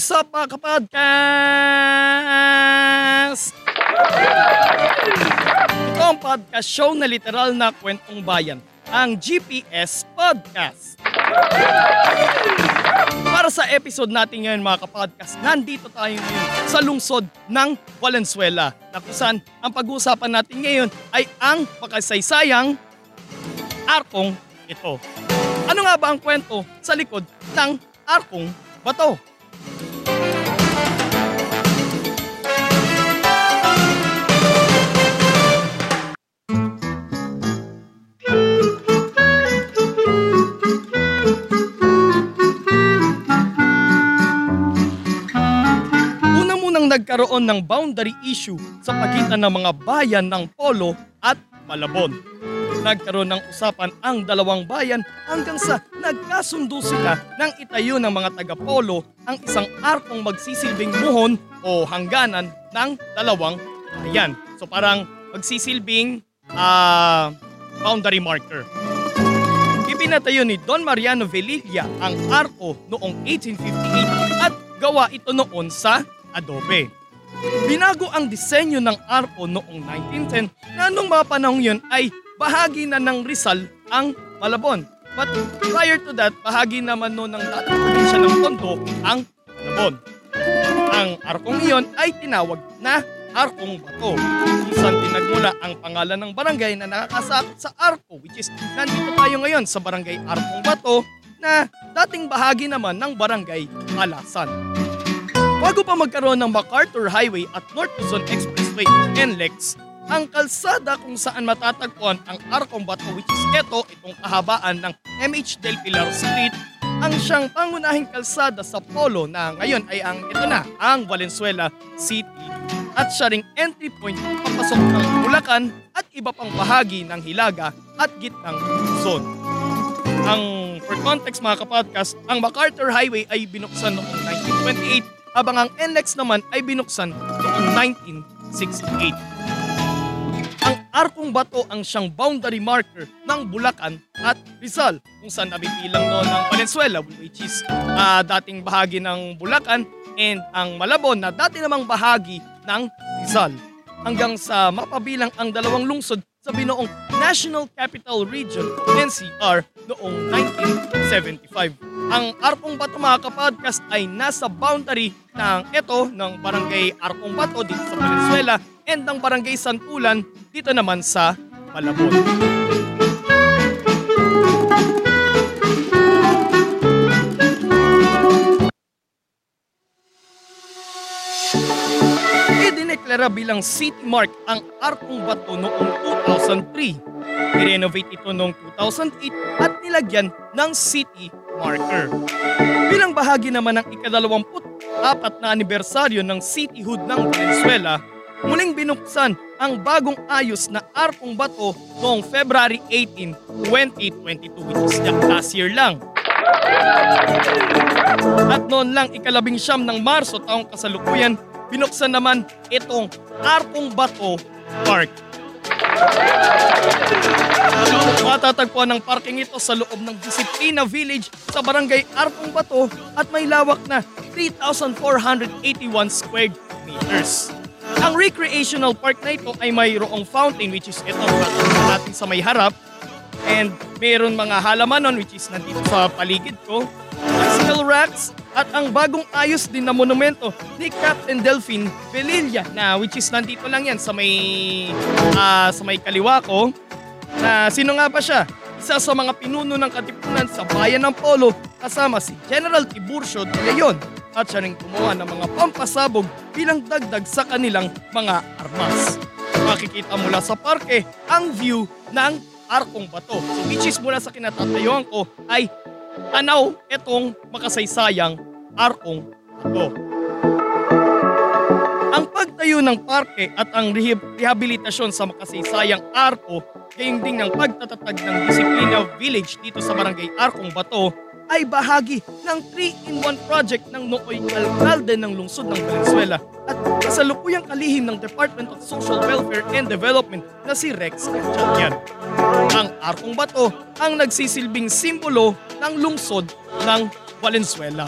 What is up mga? Ito ang podcast show na literal na kwentong bayan, ang GPS Podcast. Para sa episode natin ngayon mga kapodcast, nandito tayo ngayon sa lungsod ng Valenzuela na kung saan ang pag-uusapan natin ngayon ay ang makasaysayang arkong ito. Ano nga ba ang kwento sa likod ng arkong bato? Nagkaroon ng boundary issue sa pagitan ng mga bayan ng Polo at Malabon. Nagkaroon ng usapan ang dalawang bayan hanggang sa nagkasundo sila nang itayo ng mga taga-Polo ang isang arkong magsisilbing muhon o hangganan ng dalawang bayan. So parang magsisilbing ah, boundary marker. Ipinatayo ni Don Mariano Velilla ang arko noong 1858 at gawa ito noon sa adobe. Binago ang disenyo ng arko noong 1910 na nung mga panahon yun ay bahagi na ng Rizal ang Malabon. But prior to that, bahagi naman noon ng dating probinsya ng Tondo ang Malabon. Ang arkong iyon ay tinawag na Arkong Bato. Kung saan pinagmula ang pangalan ng barangay na nakakasakot sa Arko which is nandito tayo ngayon sa barangay Arkong Bato na dating bahagi naman ng barangay Alasan. Bago pa magkaroon ng MacArthur Highway at North Luzon Expressway NLEX, ang kalsada kung saan matatagpuan ang Arkong Bato which is ito, itong kahabaan ng MH Del Pilar Street, ang siyang pangunahing kalsada sa Polo na ngayon ay ang ito na, ang Valenzuela City at siya ring entry point papasok ng Bulacan at iba pang bahagi ng Hilaga at gitnang Luzon. Ang for context mga kapodcast, ang MacArthur Highway ay binuksan noong 1928 habang ang NLEX naman ay binuksan noong 1968. Arkong Bato ang siyang boundary marker ng Bulacan at Rizal kung saan nabibilang noon ang Valenzuela which is ah, dating bahagi ng Bulacan and ang Malabon na dati namang bahagi ng Rizal hanggang sa mapabilang ang dalawang lungsod sa binuong National Capital Region NCR noong 1975. Ang Arkong Bato mga kapodcast ay nasa boundary ng ito ng Barangay Arkong Bato dito sa Valenzuela and ng Barangay Santulan dito naman sa Malabon. Idineklara bilang city mark ang Arkong Bato noong 2003. I-renovate ito noong 2008 at nilagyan ng city marker. Bilang bahagi naman ng ikadalawamput apat na anibersaryo ng cityhood ng Venezuela, muling binuksan ang bagong ayos na Arkong Bato noong February 18, 2022 which is last year lang. At noon lang ikalabing siyam ng Marso taong kasalukuyan, binuksan naman itong Arkong Bato Park. Matatagpuan ng parking ito sa loob ng Disiplina Village sa barangay Arkong Bato at may lawak na 3,481 square meters. Ang recreational park na ito ay mayroong fountain which is ito natin sa may harap and mayroon mga halamanon which is nandito sa paligid ko bicycle racks at ang bagong ayos din na monumento ni Captain Delphine Velilla na which is nandito lang yan sa may ah, sa may kaliwa ko na sino nga ba siya? Isa sa mga pinuno ng katipunan sa bayan ng Polo kasama si General Tiburcio de Leon at siya ring gumawa ng mga pampasabog bilang dagdag sa kanilang mga armas. makikita mula sa parke ang view ng Arkong Bato. So which is mula sa kinatatayuan ko ay tanaw itong makasaysayang Arkong Bato. Ang pagtayo ng parke at ang rehab- rehabilitasyon sa makasaysayang Arko, gayon din ng pagtatatag ng Disiplina Village dito sa Barangay Arkong Bato ay bahagi ng 3-in-1 project ng nooy alkalde ng lungsod ng Valenzuela at kasalukuyang kalihim ng Department of Social Welfare and Development na si Rex Gatchalian. Ang Arkong Bato ang nagsisilbing simbolo ng lungsod ng Valenzuela.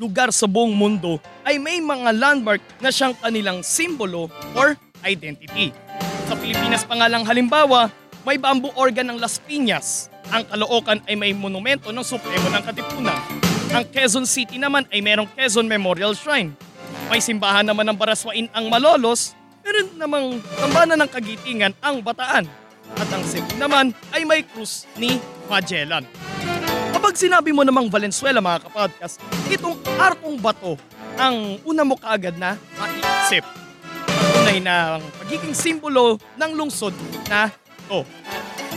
Lugar sa buong mundo ay may mga landmark na siyang kanilang simbolo or identity. Sa Pilipinas pa nga lang halimbawa, may bamboo organ ng Las Piñas. Ang Caloocan ay may monumento ng Supremo ng Katipunan. Ang Quezon City naman ay merong Quezon Memorial Shrine. May simbahan naman ng Baraswain ang Malolos, meron namang tambanan ng Kagitingan ang Bataan. At ang Cebu naman ay may krus ni Magellan. Kapag sinabi mo namang Valenzuela mga kapodcast, itong arkong bato ang una mo kaagad na maiisip. Tunay na ang pagiging simbolo ng lungsod na to.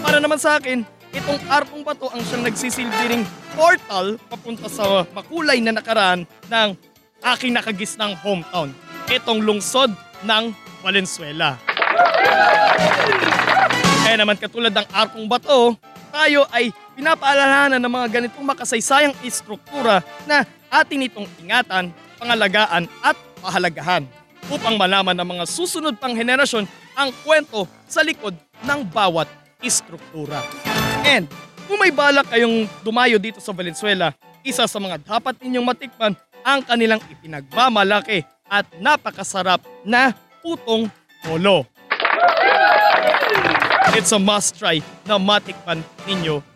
Para naman sa akin, itong arkong bato ang siyang nagsisilbi portal papunta sa makulay na nakaraan ng aking nakagisnang hometown. Itong lungsod ng Valenzuela. Kaya naman katulad ng arkong bato, tayo ay pinapaalalahanan ng mga ganitong makasaysayang istruktura na atin itong ingatan, pangalagaan at pahalagahan upang malaman ng mga susunod pang henerasyon ang kwento sa likod ng bawat istruktura. And kung may balak kayong dumayo dito sa Valenzuela, isa sa mga dapat ninyong matikman ang kanilang ipinagmamalaki at napakasarap na putong polo. It's a must try na matikman ninyo.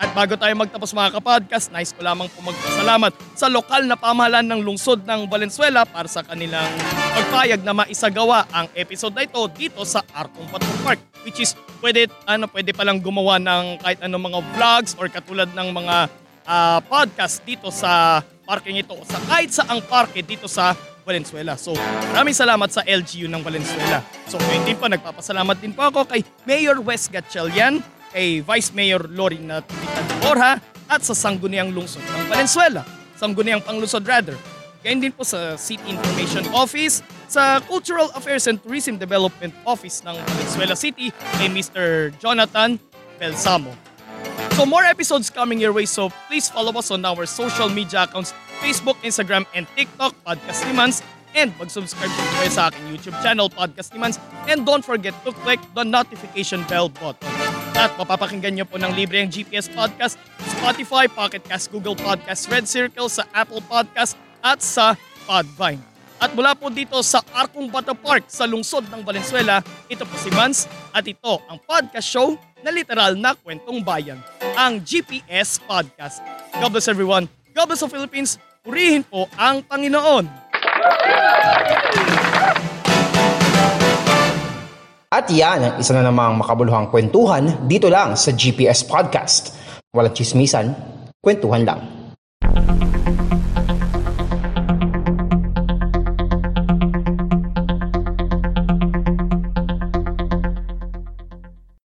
At bago tayo magtapos mga kapodcast, nice ko lamang po magpasalamat sa lokal na pamahalaan ng lungsod ng Valenzuela para sa kanilang pagpayag na maisagawa ang episode na ito dito sa Arkong Patong Park. Which is pwede, ano, pwede palang gumawa ng kahit anong mga vlogs or katulad ng mga ah, podcast dito sa parking ito. Sa kahit sa ang parke dito sa Valenzuela. So, maraming salamat sa LGU ng Valenzuela. So, ngayon din po, nagpapasalamat din po ako kay Mayor Wes Gatchalian, kay Vice Mayor Lorin Natividad Borja, at sa Sangguniang Lungsod ng Valenzuela. Sangguniang Panglungsod rather. Gayon din po sa City Information Office, sa Cultural Affairs and Tourism Development Office ng Valenzuela City kay Mr. Jonathan Belsamo. So more episodes coming your way, so please follow us on our social media accounts, Facebook, Instagram, and TikTok, Podcast ni Mans, and mag-subscribe din kayo sa aking YouTube channel, Podcast ni Mans, and don't forget to click the notification bell button. At mapapakinggan nyo po ng libre ang GPS Podcast, Spotify, Pocket Cast, Google Podcast, Red Circle, sa Apple Podcast, at sa Podvine. At mula po dito sa Arkong Bata Park sa lungsod ng Valenzuela, ito po si Mans at ito ang podcast show na literal na kwentong bayan, ang GPS Podcast. God bless everyone. God bless the Philippines. Purihin po ang Panginoon. At yan isa na namang makabuluhang kwentuhan dito lang sa GPS Podcast. Walang chismisan, kwentuhan lang.